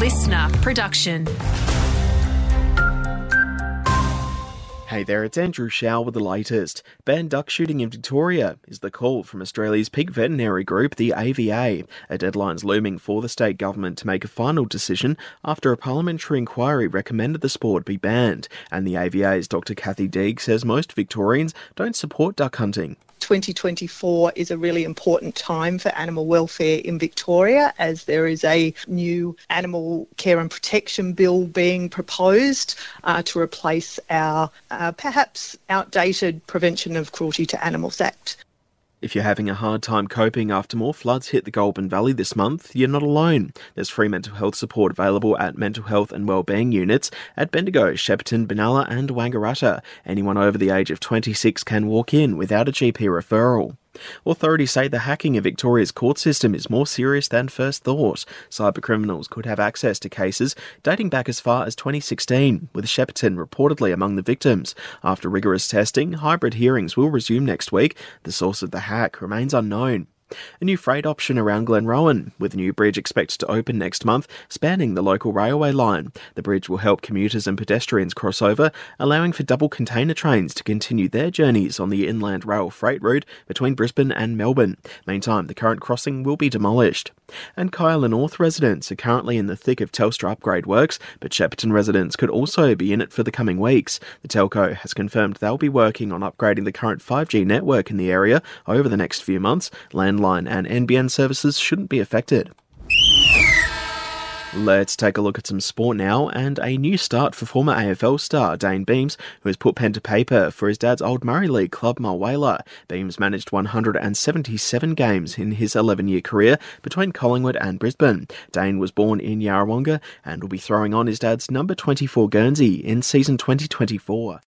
listener production. Hey there, it's Andrew Shaw with the latest. Ban duck shooting in Victoria is the call from Australia's peak veterinary group, the AVA. A deadline's looming for the state government to make a final decision after a parliamentary inquiry recommended the sport be banned. And the AVA's Dr. Kathy Deeg says most Victorians don't support duck hunting. 2024 is a really important time for animal welfare in Victoria as there is a new animal care and protection bill being proposed uh, to replace our uh, perhaps outdated Prevention of Cruelty to Animals Act. If you're having a hard time coping after more floods hit the Goulburn Valley this month, you're not alone. There's free mental health support available at mental health and wellbeing units at Bendigo, Shepparton, Benalla, and Wangaratta. Anyone over the age of 26 can walk in without a GP referral. Authorities say the hacking of Victoria's court system is more serious than first thought. Cybercriminals could have access to cases dating back as far as 2016, with Shepparton reportedly among the victims. After rigorous testing, hybrid hearings will resume next week. The source of the hack remains unknown. A new freight option around Glenrowan, with a new bridge expected to open next month, spanning the local railway line. The bridge will help commuters and pedestrians cross over, allowing for double container trains to continue their journeys on the inland rail freight route between Brisbane and Melbourne. Meantime, the current crossing will be demolished. And Kialla North residents are currently in the thick of Telstra upgrade works, but Shepparton residents could also be in it for the coming weeks. The telco has confirmed they'll be working on upgrading the current 5G network in the area over the next few months. Land and NBN services shouldn't be affected. Let's take a look at some sport now and a new start for former AFL star Dane Beams, who has put pen to paper for his dad's old Murray League club Mulwala. Beams managed 177 games in his 11 year career between Collingwood and Brisbane. Dane was born in Yarrawonga and will be throwing on his dad's number 24 Guernsey in season 2024.